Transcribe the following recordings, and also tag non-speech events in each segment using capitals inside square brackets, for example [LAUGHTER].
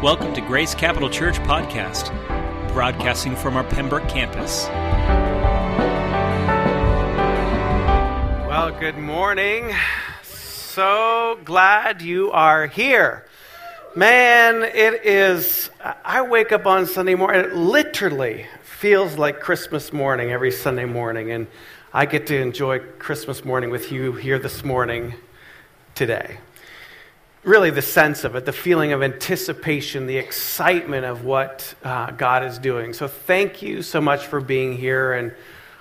Welcome to Grace Capital Church Podcast, broadcasting from our Pembroke campus. Well, good morning. So glad you are here. Man, it is, I wake up on Sunday morning, it literally feels like Christmas morning every Sunday morning, and I get to enjoy Christmas morning with you here this morning today really the sense of it, the feeling of anticipation, the excitement of what uh, God is doing. So thank you so much for being here, and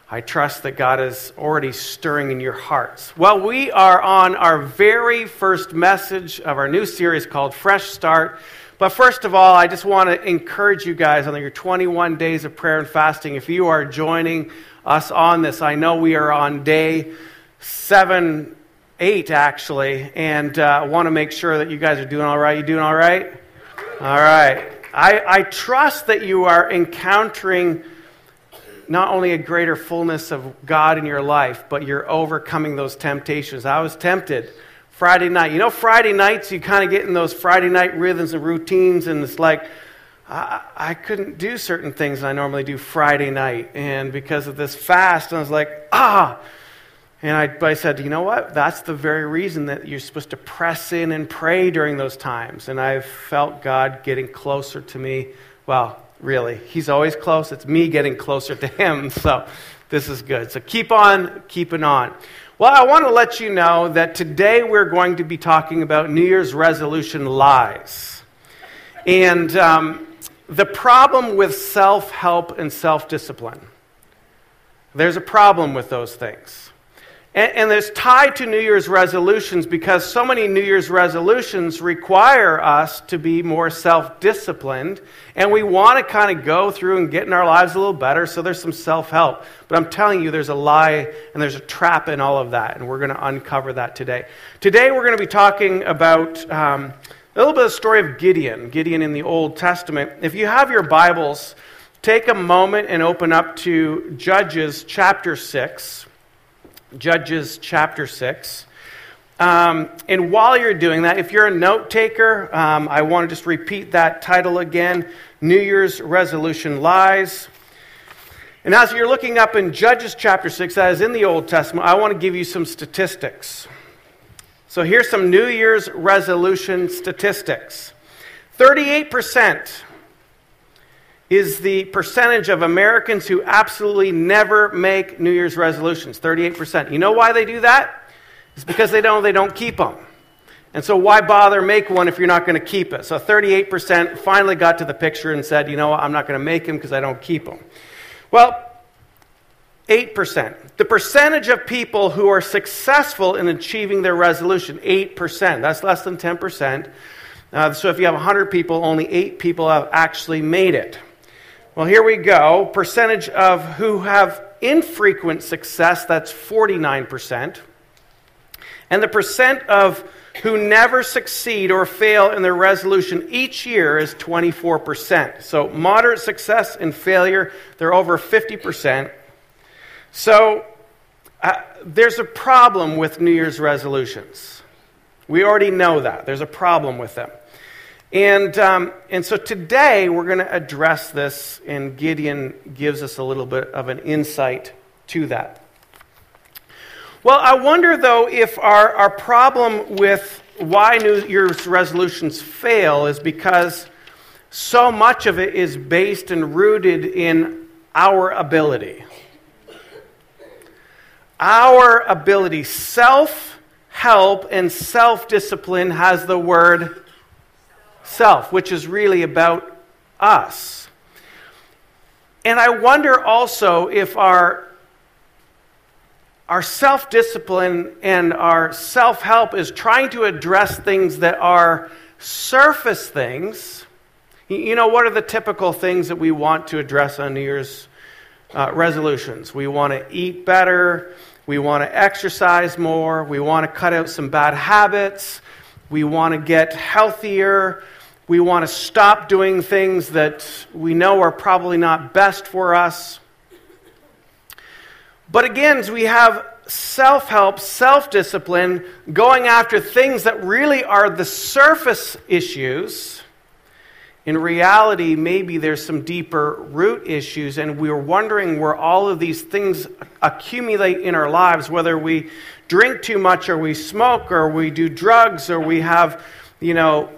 I trust that God is already stirring in your hearts. Well, we are on our very first message of our new series called Fresh Start. But first of all, I just want to encourage you guys on your 21 days of prayer and fasting. If you are joining us on this, I know we are on day seven eight, actually, and I uh, want to make sure that you guys are doing all right. You doing all right? All right. I, I trust that you are encountering not only a greater fullness of God in your life, but you're overcoming those temptations. I was tempted Friday night. You know, Friday nights, you kind of get in those Friday night rhythms and routines, and it's like, I, I couldn't do certain things I normally do Friday night. And because of this fast, I was like, ah, and I, I said, you know what? That's the very reason that you're supposed to press in and pray during those times. And I've felt God getting closer to me. Well, really, He's always close. It's me getting closer to Him. [LAUGHS] So this is good. So keep on keeping on. Well, I want to let you know that today we're going to be talking about New Year's resolution lies. And um, the problem with self help and self discipline. There's a problem with those things. And, and it's tied to New Year's resolutions because so many New Year's resolutions require us to be more self disciplined. And we want to kind of go through and get in our lives a little better. So there's some self help. But I'm telling you, there's a lie and there's a trap in all of that. And we're going to uncover that today. Today, we're going to be talking about. Um, a little bit of the story of Gideon, Gideon in the Old Testament. If you have your Bibles, take a moment and open up to Judges chapter 6. Judges chapter 6. Um, and while you're doing that, if you're a note taker, um, I want to just repeat that title again New Year's Resolution Lies. And as you're looking up in Judges chapter 6, that is in the Old Testament, I want to give you some statistics. So here's some New Year's resolution statistics 38% is the percentage of Americans who absolutely never make New Year's resolutions 38%. You know why they do that? It's because they don't, they don't keep them. And so, why bother make one if you're not going to keep it? So, 38% finally got to the picture and said, you know what, I'm not going to make them because I don't keep them. Well, 8%. The percentage of people who are successful in achieving their resolution, 8%. That's less than 10%. Uh, so, if you have 100 people, only 8 people have actually made it. Well, here we go. Percentage of who have infrequent success, that's 49%. And the percent of who never succeed or fail in their resolution each year is 24%. So, moderate success and failure, they're over 50%. So, uh, there's a problem with New Year's resolutions. We already know that. There's a problem with them. And, um, and so today we're going to address this, and Gideon gives us a little bit of an insight to that. Well, I wonder though if our, our problem with why New Year's resolutions fail is because so much of it is based and rooted in our ability. Our ability. Self help and self discipline has the word self, which is really about us. And I wonder also if our, our self discipline and our self help is trying to address things that are surface things. You know, what are the typical things that we want to address on New Year's uh, resolutions? We want to eat better. We want to exercise more. We want to cut out some bad habits. We want to get healthier. We want to stop doing things that we know are probably not best for us. But again, we have self help, self discipline, going after things that really are the surface issues. in reality, maybe there's some deeper root issues, and we're wondering where all of these things accumulate in our lives, whether we drink too much, or we smoke, or we do drugs, or we have, you know,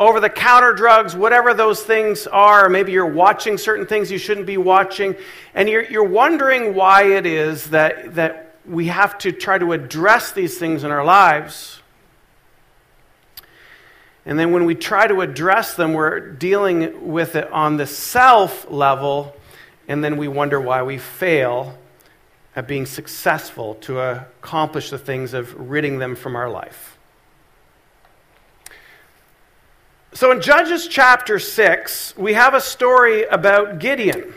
over the counter drugs, whatever those things are. Maybe you're watching certain things you shouldn't be watching, and you're, you're wondering why it is that, that we have to try to address these things in our lives. And then when we try to address them, we're dealing with it on the self level, and then we wonder why we fail at being successful to accomplish the things of ridding them from our life. So in Judges chapter 6, we have a story about Gideon.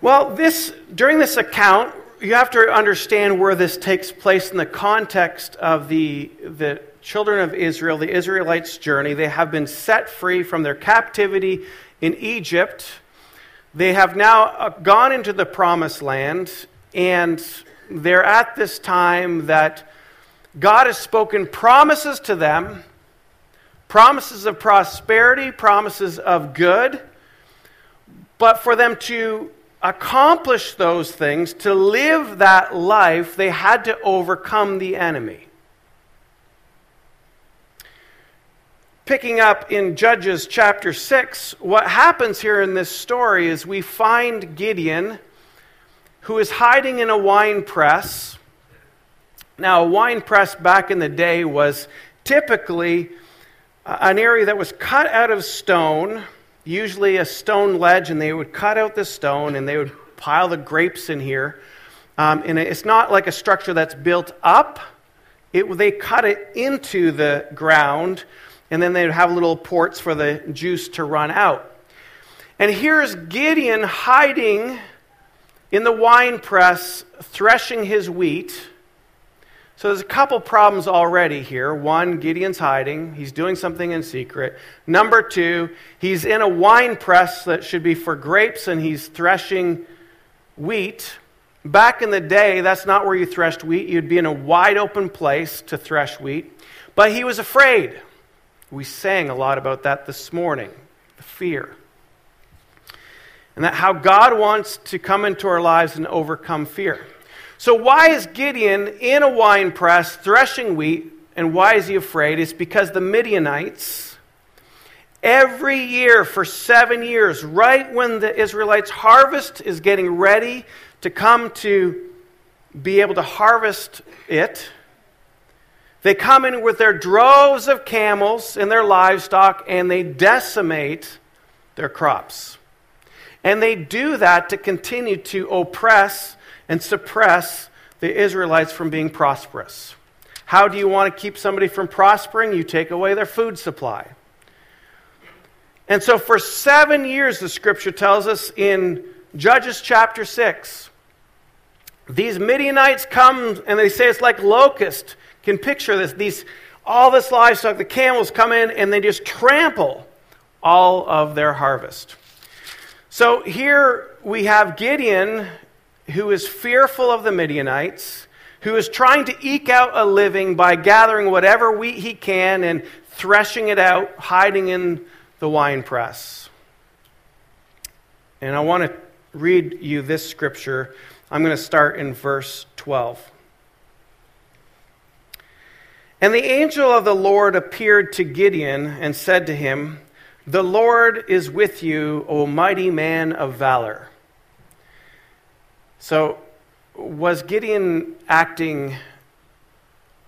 Well, this, during this account, you have to understand where this takes place in the context of the, the children of Israel, the Israelites' journey. They have been set free from their captivity in Egypt. They have now uh, gone into the promised land, and they're at this time that God has spoken promises to them promises of prosperity, promises of good. But for them to accomplish those things, to live that life, they had to overcome the enemy. picking up in Judges chapter 6, what happens here in this story is we find Gideon who is hiding in a wine press. Now, a wine press back in the day was typically an area that was cut out of stone, usually a stone ledge, and they would cut out the stone and they would pile the grapes in here. Um, and it's not like a structure that's built up, it, they cut it into the ground and then they'd have little ports for the juice to run out. And here's Gideon hiding in the wine press, threshing his wheat. So there's a couple problems already here. One, Gideon's hiding, he's doing something in secret. Number two, he's in a wine press that should be for grapes and he's threshing wheat. Back in the day, that's not where you threshed wheat. You'd be in a wide open place to thresh wheat. But he was afraid. We sang a lot about that this morning the fear. And that how God wants to come into our lives and overcome fear. So, why is Gideon in a wine press threshing wheat, and why is he afraid? It's because the Midianites, every year for seven years, right when the Israelites' harvest is getting ready to come to be able to harvest it, they come in with their droves of camels and their livestock and they decimate their crops. And they do that to continue to oppress and suppress the Israelites from being prosperous. How do you want to keep somebody from prospering? You take away their food supply. And so, for seven years, the scripture tells us in Judges chapter 6, these Midianites come and they say it's like locusts can picture this. These, all this livestock, the camels come in and they just trample all of their harvest. So here we have Gideon, who is fearful of the Midianites, who is trying to eke out a living by gathering whatever wheat he can and threshing it out, hiding in the wine press. And I want to read you this scripture. I'm going to start in verse 12. And the angel of the Lord appeared to Gideon and said to him, The Lord is with you, O mighty man of valor. So, was Gideon acting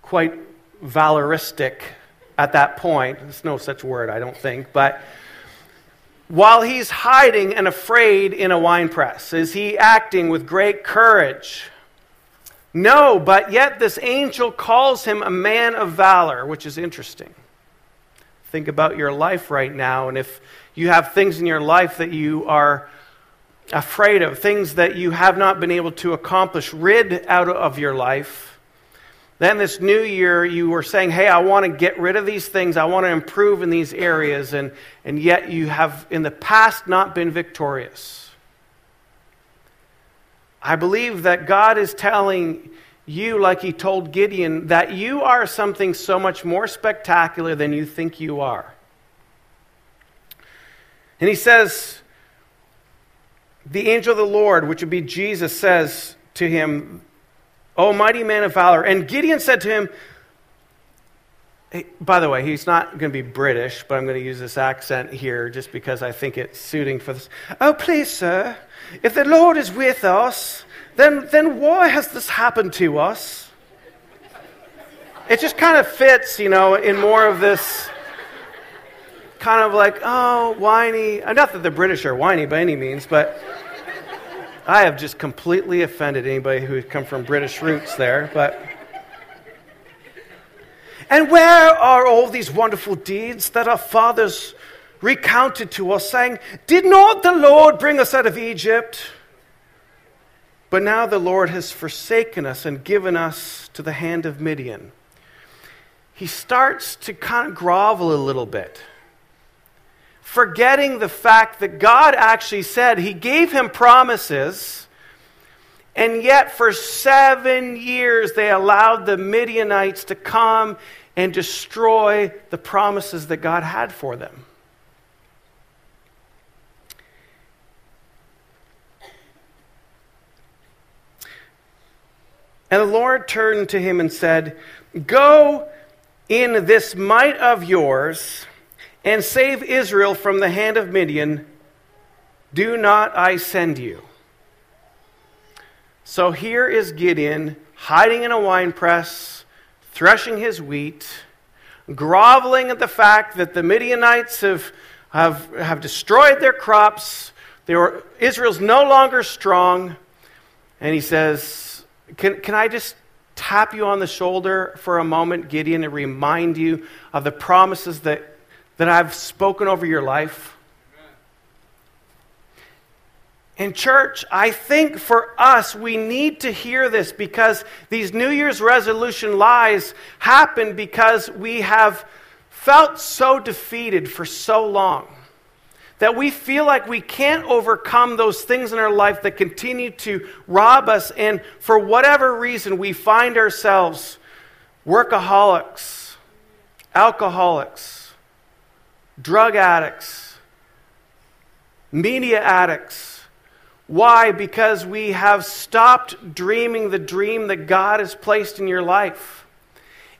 quite valoristic at that point? There's no such word, I don't think. But while he's hiding and afraid in a wine press, is he acting with great courage? No, but yet this angel calls him a man of valor, which is interesting. Think about your life right now, and if you have things in your life that you are afraid of, things that you have not been able to accomplish, rid out of your life. Then this new year, you were saying, Hey, I want to get rid of these things. I want to improve in these areas. And, and yet you have, in the past, not been victorious. I believe that God is telling you, like He told Gideon, that you are something so much more spectacular than you think you are. And he says, The angel of the Lord, which would be Jesus, says to him, O mighty man of valor. And Gideon said to him, By the way, he's not going to be British, but I'm going to use this accent here just because I think it's suiting for this. Oh, please, sir, if the Lord is with us, then, then why has this happened to us? It just kind of fits, you know, in more of this kind of like, oh, whiny. Uh, not that the British are whiny by any means, but I have just completely offended anybody who come from British roots there. But and where are all these wonderful deeds that our fathers recounted to us, saying, Did not the Lord bring us out of Egypt? But now the Lord has forsaken us and given us to the hand of Midian. He starts to kind of grovel a little bit forgetting the fact that God actually said He gave him promises, and yet for seven years they allowed the Midianites to come and destroy the promises that God had for them. And the Lord turned to him and said, Go in this might of yours and save Israel from the hand of Midian, do not I send you? So here is Gideon hiding in a winepress, threshing his wheat, groveling at the fact that the Midianites have, have, have destroyed their crops. They were, Israel's no longer strong. And he says, can, can I just tap you on the shoulder for a moment, Gideon, and remind you of the promises that that I've spoken over your life? In church, I think for us, we need to hear this because these New Year's resolution lies happen because we have felt so defeated for so long that we feel like we can't overcome those things in our life that continue to rob us. And for whatever reason, we find ourselves workaholics, alcoholics, drug addicts, media addicts. Why? Because we have stopped dreaming the dream that God has placed in your life.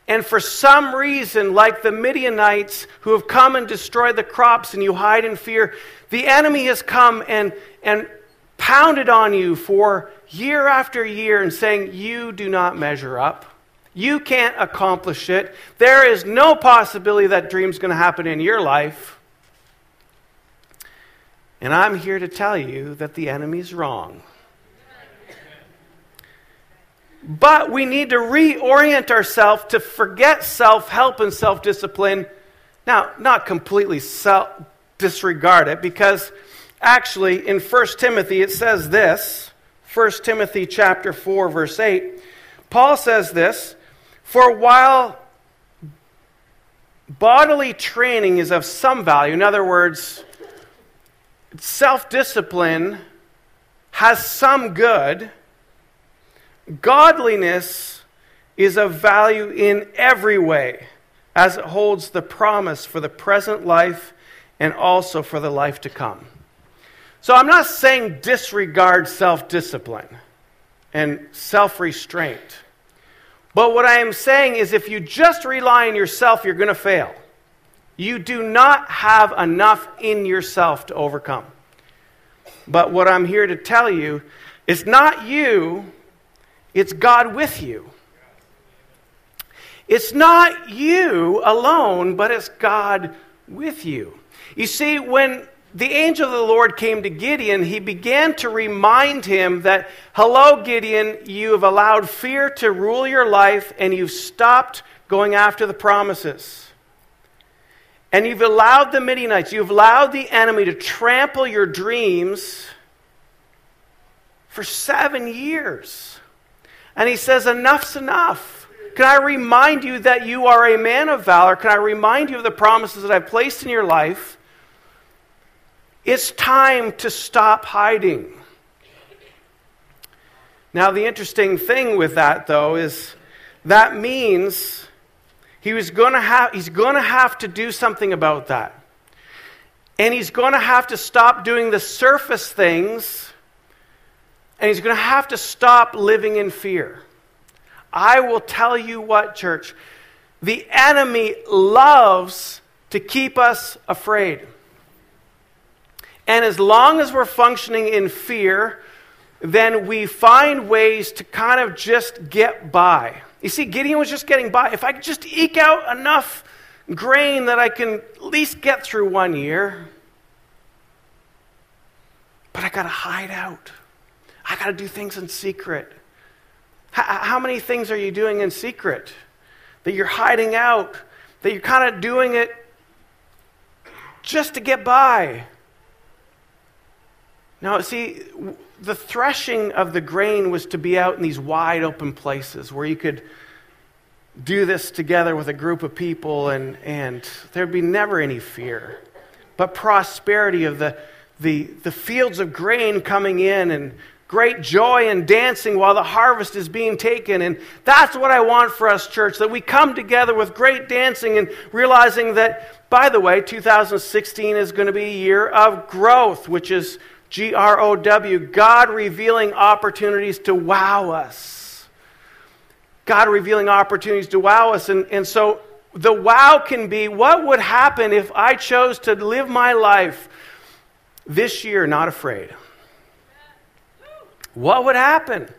And for some reason, like the Midianites who have come and destroyed the crops and you hide in fear, the enemy has come and, and pounded on you for year after year and saying, You do not measure up. You can't accomplish it. There is no possibility that dream's going to happen in your life. And I'm here to tell you that the enemy's wrong. But we need to reorient ourselves to forget self help and self discipline. Now, not completely self disregard it, because actually in 1 Timothy it says this 1 Timothy chapter 4, verse 8. Paul says this for while bodily training is of some value, in other words, self discipline has some good, godliness is of value in every way, as it holds the promise for the present life and also for the life to come. So I'm not saying disregard self discipline and self restraint. But what I am saying is if you just rely on yourself, you're going to fail. You do not have enough in yourself to overcome. But what I'm here to tell you is not you, it's God with you. It's not you alone, but it's God with you. You see, when the angel of the Lord came to Gideon, he began to remind him that, Hello, Gideon, you have allowed fear to rule your life and you've stopped going after the promises. And you've allowed the Midianites, you've allowed the enemy to trample your dreams for seven years. And he says, Enough's enough. Can I remind you that you are a man of valor? Can I remind you of the promises that I've placed in your life? It's time to stop hiding. Now, the interesting thing with that, though, is that means he was to have, he's going to have to do something about that. And he's going to have to stop doing the surface things, and he's going to have to stop living in fear. I will tell you what, church, the enemy loves to keep us afraid. And as long as we're functioning in fear, then we find ways to kind of just get by. You see, Gideon was just getting by. If I could just eke out enough grain that I can at least get through one year, but I got to hide out. I got to do things in secret. How, how many things are you doing in secret? That you're hiding out, that you're kind of doing it just to get by. Now, see, the threshing of the grain was to be out in these wide open places where you could do this together with a group of people and, and there'd be never any fear. But prosperity of the, the, the fields of grain coming in and great joy and dancing while the harvest is being taken. And that's what I want for us, church, that we come together with great dancing and realizing that, by the way, 2016 is going to be a year of growth, which is G R O W, God revealing opportunities to wow us. God revealing opportunities to wow us. And, and so the wow can be what would happen if I chose to live my life this year not afraid? What would happen?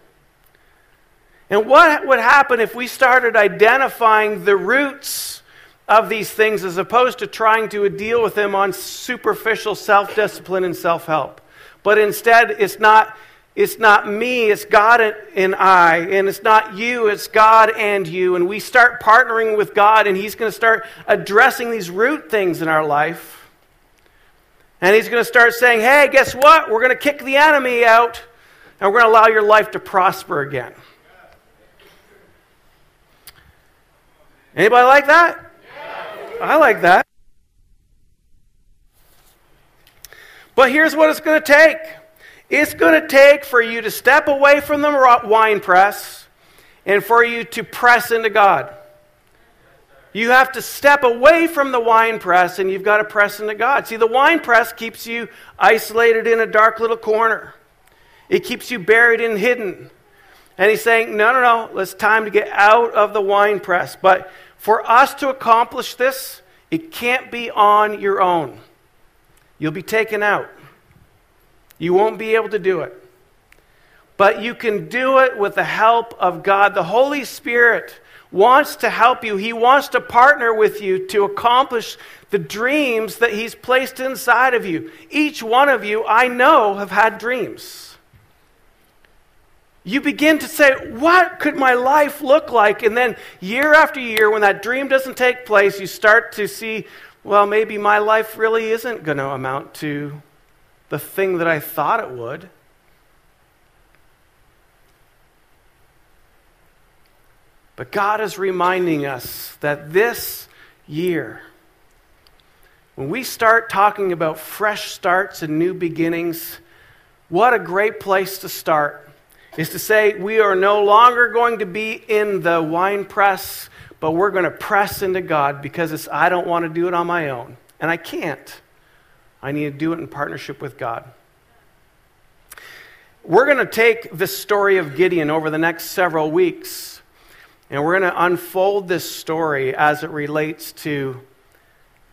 And what would happen if we started identifying the roots of these things as opposed to trying to deal with them on superficial self discipline and self help? But instead, it's not, it's not me, it's God and I. And it's not you, it's God and you. And we start partnering with God, and He's going to start addressing these root things in our life. And He's going to start saying, hey, guess what? We're going to kick the enemy out, and we're going to allow your life to prosper again. Anybody like that? I like that. But here's what it's going to take it's going to take for you to step away from the wine press and for you to press into God. You have to step away from the wine press and you've got to press into God. See, the wine press keeps you isolated in a dark little corner, it keeps you buried and hidden. And he's saying, no, no, no, it's time to get out of the wine press. But for us to accomplish this, it can't be on your own. You'll be taken out. You won't be able to do it. But you can do it with the help of God. The Holy Spirit wants to help you, He wants to partner with you to accomplish the dreams that He's placed inside of you. Each one of you, I know, have had dreams. You begin to say, What could my life look like? And then, year after year, when that dream doesn't take place, you start to see well, maybe my life really isn't going to amount to the thing that I thought it would. But God is reminding us that this year, when we start talking about fresh starts and new beginnings, what a great place to start is to say we are no longer going to be in the wine press but we're going to press into God because it's, I don't want to do it on my own. And I can't. I need to do it in partnership with God. We're going to take the story of Gideon over the next several weeks, and we're going to unfold this story as it relates to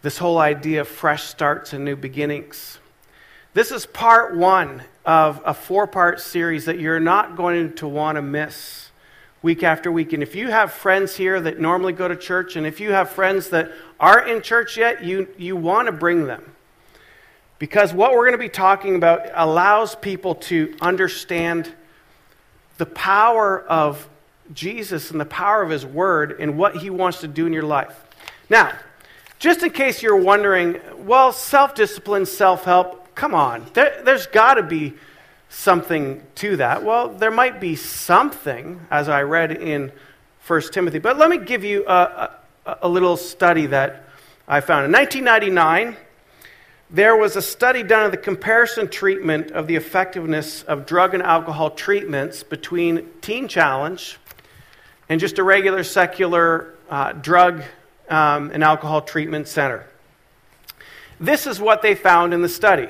this whole idea of fresh starts and new beginnings. This is part one of a four part series that you're not going to want to miss week after week. And if you have friends here that normally go to church, and if you have friends that aren't in church yet, you, you want to bring them. Because what we're going to be talking about allows people to understand the power of Jesus and the power of His Word and what He wants to do in your life. Now, just in case you're wondering, well, self discipline, self help, come on. There, there's got to be something to that? Well, there might be something, as I read in 1 Timothy. But let me give you a, a, a little study that I found. In 1999, there was a study done of the comparison treatment of the effectiveness of drug and alcohol treatments between Teen Challenge and just a regular secular uh, drug um, and alcohol treatment center. this is what they found in the study.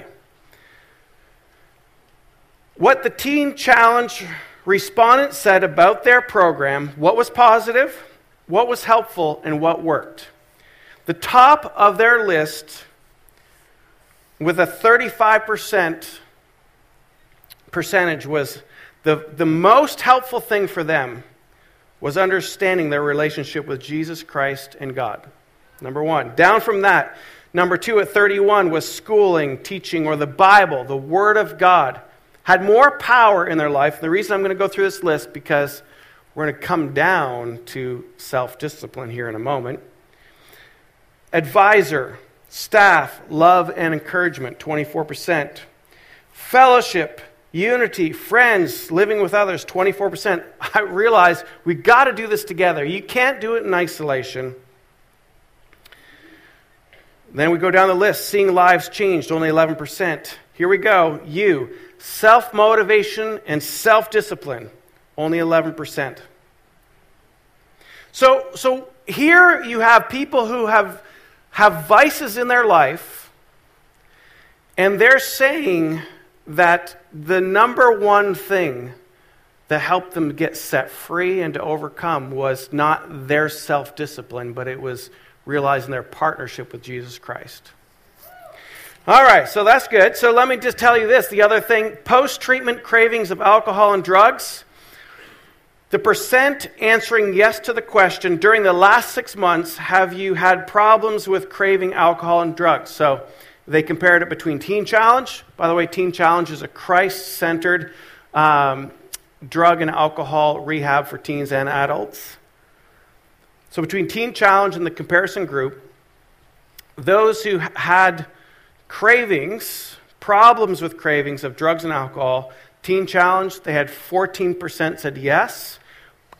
What the Teen Challenge respondents said about their program, what was positive, what was helpful, and what worked. The top of their list, with a 35% percentage, was the, the most helpful thing for them was understanding their relationship with Jesus Christ and God. Number one. Down from that, number two at 31 was schooling, teaching, or the Bible, the Word of God, had more power in their life. And The reason I'm going to go through this list because we're going to come down to self discipline here in a moment. Advisor, staff, love, and encouragement, 24%. Fellowship, Unity, friends, living with others, 24%. [LAUGHS] I realize we got to do this together. You can't do it in isolation. Then we go down the list. Seeing lives changed, only 11%. Here we go. You, self motivation and self discipline, only 11%. So, so here you have people who have, have vices in their life, and they're saying, that the number one thing that helped them get set free and to overcome was not their self discipline, but it was realizing their partnership with Jesus Christ. All right, so that's good. So let me just tell you this the other thing post treatment cravings of alcohol and drugs. The percent answering yes to the question during the last six months, have you had problems with craving alcohol and drugs? So they compared it between Teen Challenge. By the way, Teen Challenge is a Christ centered um, drug and alcohol rehab for teens and adults. So, between Teen Challenge and the comparison group, those who had cravings, problems with cravings of drugs and alcohol, Teen Challenge, they had 14% said yes.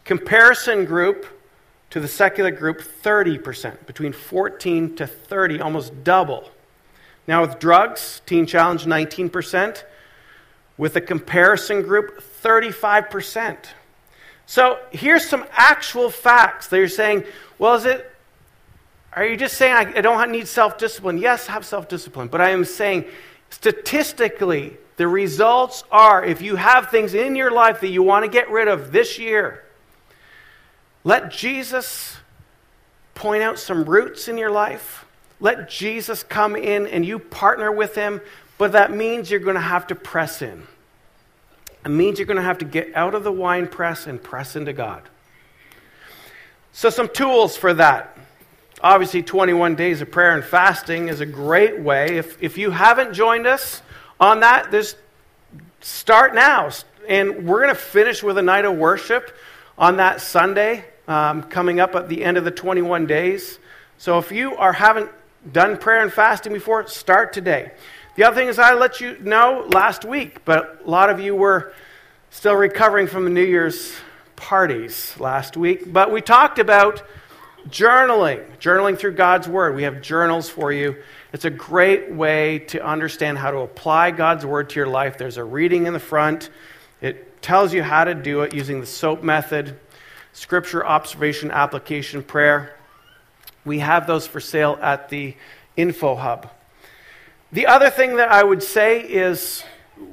Comparison group to the secular group, 30%, between 14 to 30, almost double. Now, with drugs, Teen Challenge 19%. With a comparison group, 35%. So here's some actual facts that you're saying, well, is it, are you just saying I, don't need self discipline? Yes, have self discipline. But I am saying statistically, the results are if you have things in your life that you want to get rid of this year, let Jesus point out some roots in your life let Jesus come in and you partner with him, but that means you're going to have to press in. It means you're going to have to get out of the wine press and press into God. So, some tools for that. Obviously, 21 days of prayer and fasting is a great way. If, if you haven't joined us on that, just start now. And we're going to finish with a night of worship on that Sunday um, coming up at the end of the 21 days. So, if you are haven't done prayer and fasting before, start today. The other thing is, I let you know last week, but a lot of you were still recovering from the New Year's parties last week. But we talked about journaling, journaling through God's Word. We have journals for you. It's a great way to understand how to apply God's Word to your life. There's a reading in the front, it tells you how to do it using the SOAP method, scripture, observation, application, prayer. We have those for sale at the Info Hub. The other thing that I would say is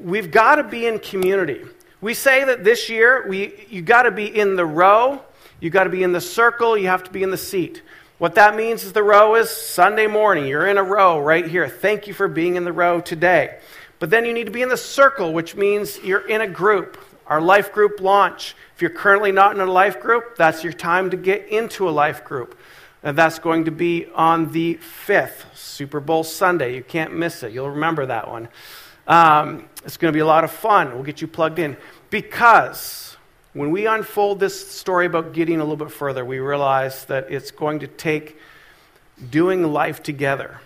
we've got to be in community. We say that this year we, you got to be in the row, you got to be in the circle, you have to be in the seat. What that means is the row is Sunday morning. You're in a row right here. Thank you for being in the row today. But then you need to be in the circle, which means you're in a group. Our life group launch. If you're currently not in a life group, that's your time to get into a life group. And that's going to be on the 5th, Super Bowl Sunday. You can't miss it. You'll remember that one. Um, it's going to be a lot of fun. We'll get you plugged in. Because when we unfold this story about Gideon a little bit further, we realize that it's going to take doing life together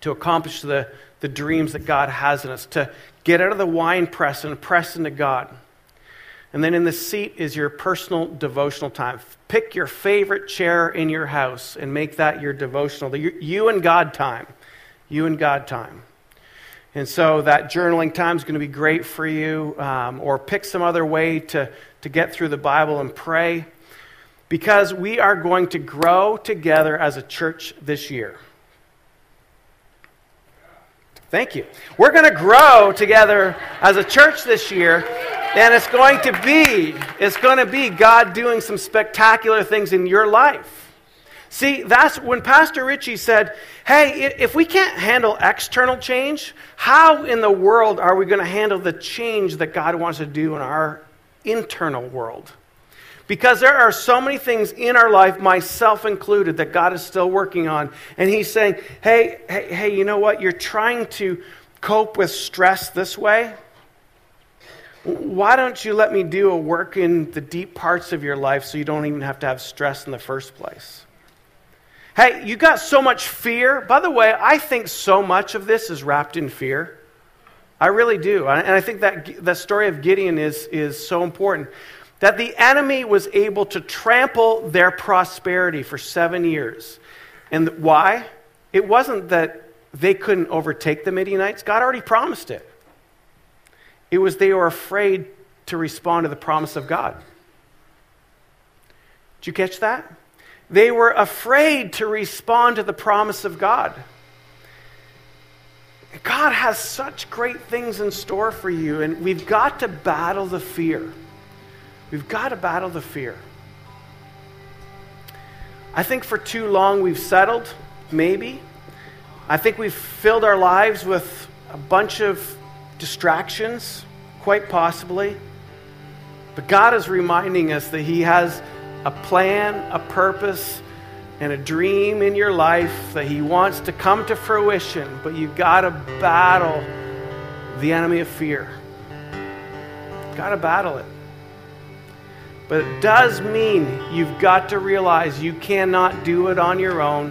to accomplish the, the dreams that God has in us, to get out of the wine press and press into God. And then in the seat is your personal devotional time. Pick your favorite chair in your house and make that your devotional, you and God time. You and God time. And so that journaling time is going to be great for you, um, or pick some other way to, to get through the Bible and pray, because we are going to grow together as a church this year. Thank you. We're going to grow together as a church this year, and it's going to be it's going to be God doing some spectacular things in your life. See, that's when Pastor Richie said, "Hey, if we can't handle external change, how in the world are we going to handle the change that God wants to do in our internal world?" Because there are so many things in our life, myself included, that God is still working on. And He's saying, hey, hey, hey, you know what? You're trying to cope with stress this way. Why don't you let me do a work in the deep parts of your life so you don't even have to have stress in the first place? Hey, you got so much fear. By the way, I think so much of this is wrapped in fear. I really do. And I think that the story of Gideon is, is so important that the enemy was able to trample their prosperity for seven years. And why? It wasn't that they couldn't overtake the Midianites, God already promised it. It was they were afraid to respond to the promise of God. Did you catch that? They were afraid to respond to the promise of God. God has such great things in store for you, and we've got to battle the fear. We've got to battle the fear. I think for too long we've settled, maybe. I think we've filled our lives with a bunch of distractions, quite possibly. But God is reminding us that He has a plan, a purpose, and a dream in your life that He wants to come to fruition, but you've got to battle the enemy of fear. Got to battle it. But it does mean you've got to realize you cannot do it on your own,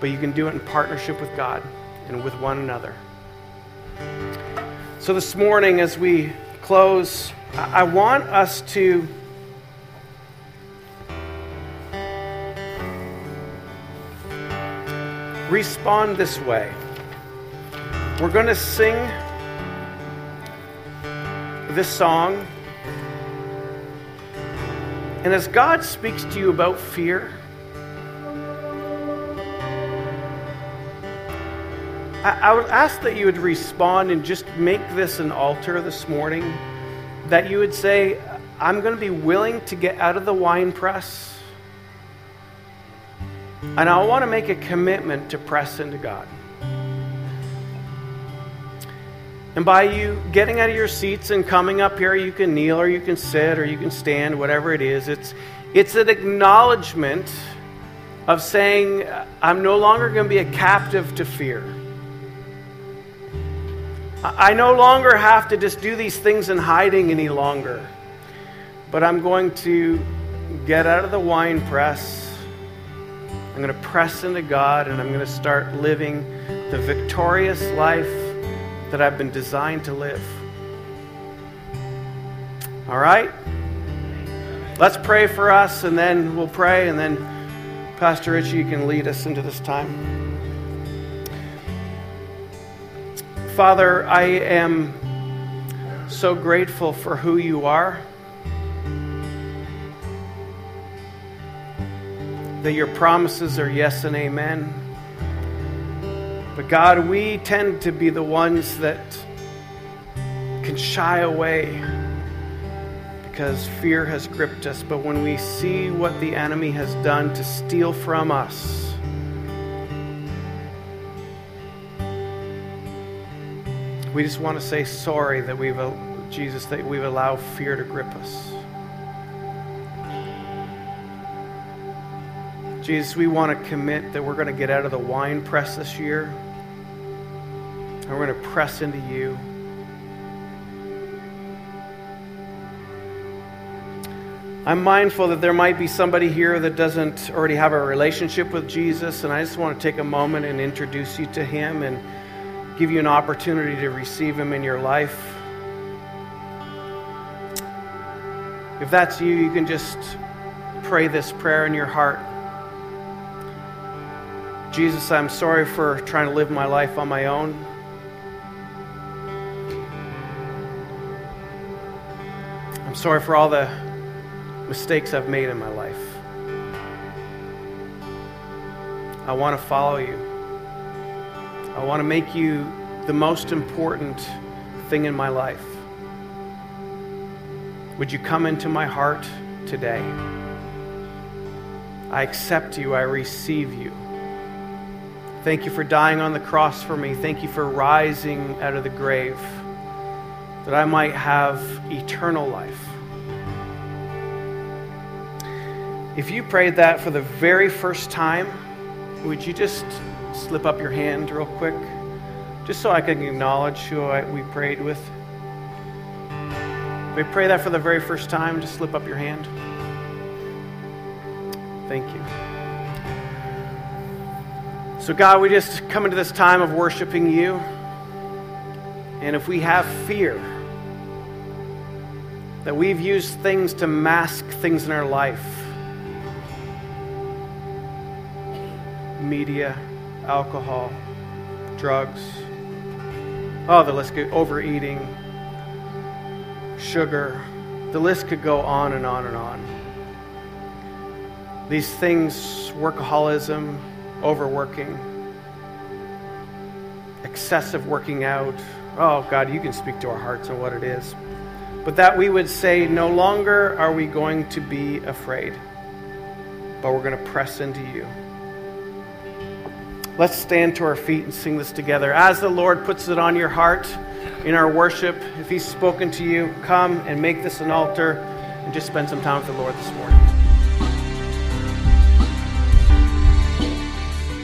but you can do it in partnership with God and with one another. So, this morning, as we close, I want us to. Respond this way. We're going to sing this song and as God speaks to you about fear, I, would ask that you would respond and just make this an altar this morning. That you would say, I'm going to be willing to get out of the wine press. And I want to make a commitment to press into God. And by you getting out of your seats and coming up here, you can kneel or you can sit or you can stand, whatever it is. It's, it's an acknowledgement of saying, I'm no longer going to be a captive to fear. I no longer have to just do these things in hiding any longer. But I'm going to get out of the wine press. I'm going to press into God and I'm going to start living the victorious life that I've been designed to live. All right? Let's pray for us, and then we'll pray, and then Pastor Richie, you can lead us into this time. Father, I am so grateful for who you are. That your promises are yes and amen. But God, we tend to be the ones that can shy away because fear has gripped us. But when we see what the enemy has done to steal from us, we just want to say sorry that we've, Jesus, that we've allowed fear to grip us. Jesus, we want to commit that we're going to get out of the wine press this year. And we're going to press into you. I'm mindful that there might be somebody here that doesn't already have a relationship with Jesus, and I just want to take a moment and introduce you to Him and give you an opportunity to receive Him in your life. If that's you, you can just pray this prayer in your heart. Jesus, I'm sorry for trying to live my life on my own. I'm sorry for all the mistakes I've made in my life. I want to follow you. I want to make you the most important thing in my life. Would you come into my heart today? I accept you. I receive you. Thank you for dying on the cross for me. Thank you for rising out of the grave that I might have eternal life. If you prayed that for the very first time, would you just slip up your hand real quick? Just so I can acknowledge who I, we prayed with. If we pray that for the very first time, just slip up your hand. Thank you. So, God, we just come into this time of worshiping you. And if we have fear that we've used things to mask things in our life, media, alcohol, drugs, oh, the list could, overeating, sugar, the list could go on and on and on. These things, workaholism, overworking, excessive working out. Oh, God, you can speak to our hearts and what it is. But that we would say, no longer are we going to be afraid, but we're going to press into you. Let's stand to our feet and sing this together. As the Lord puts it on your heart in our worship, if He's spoken to you, come and make this an altar and just spend some time with the Lord this morning.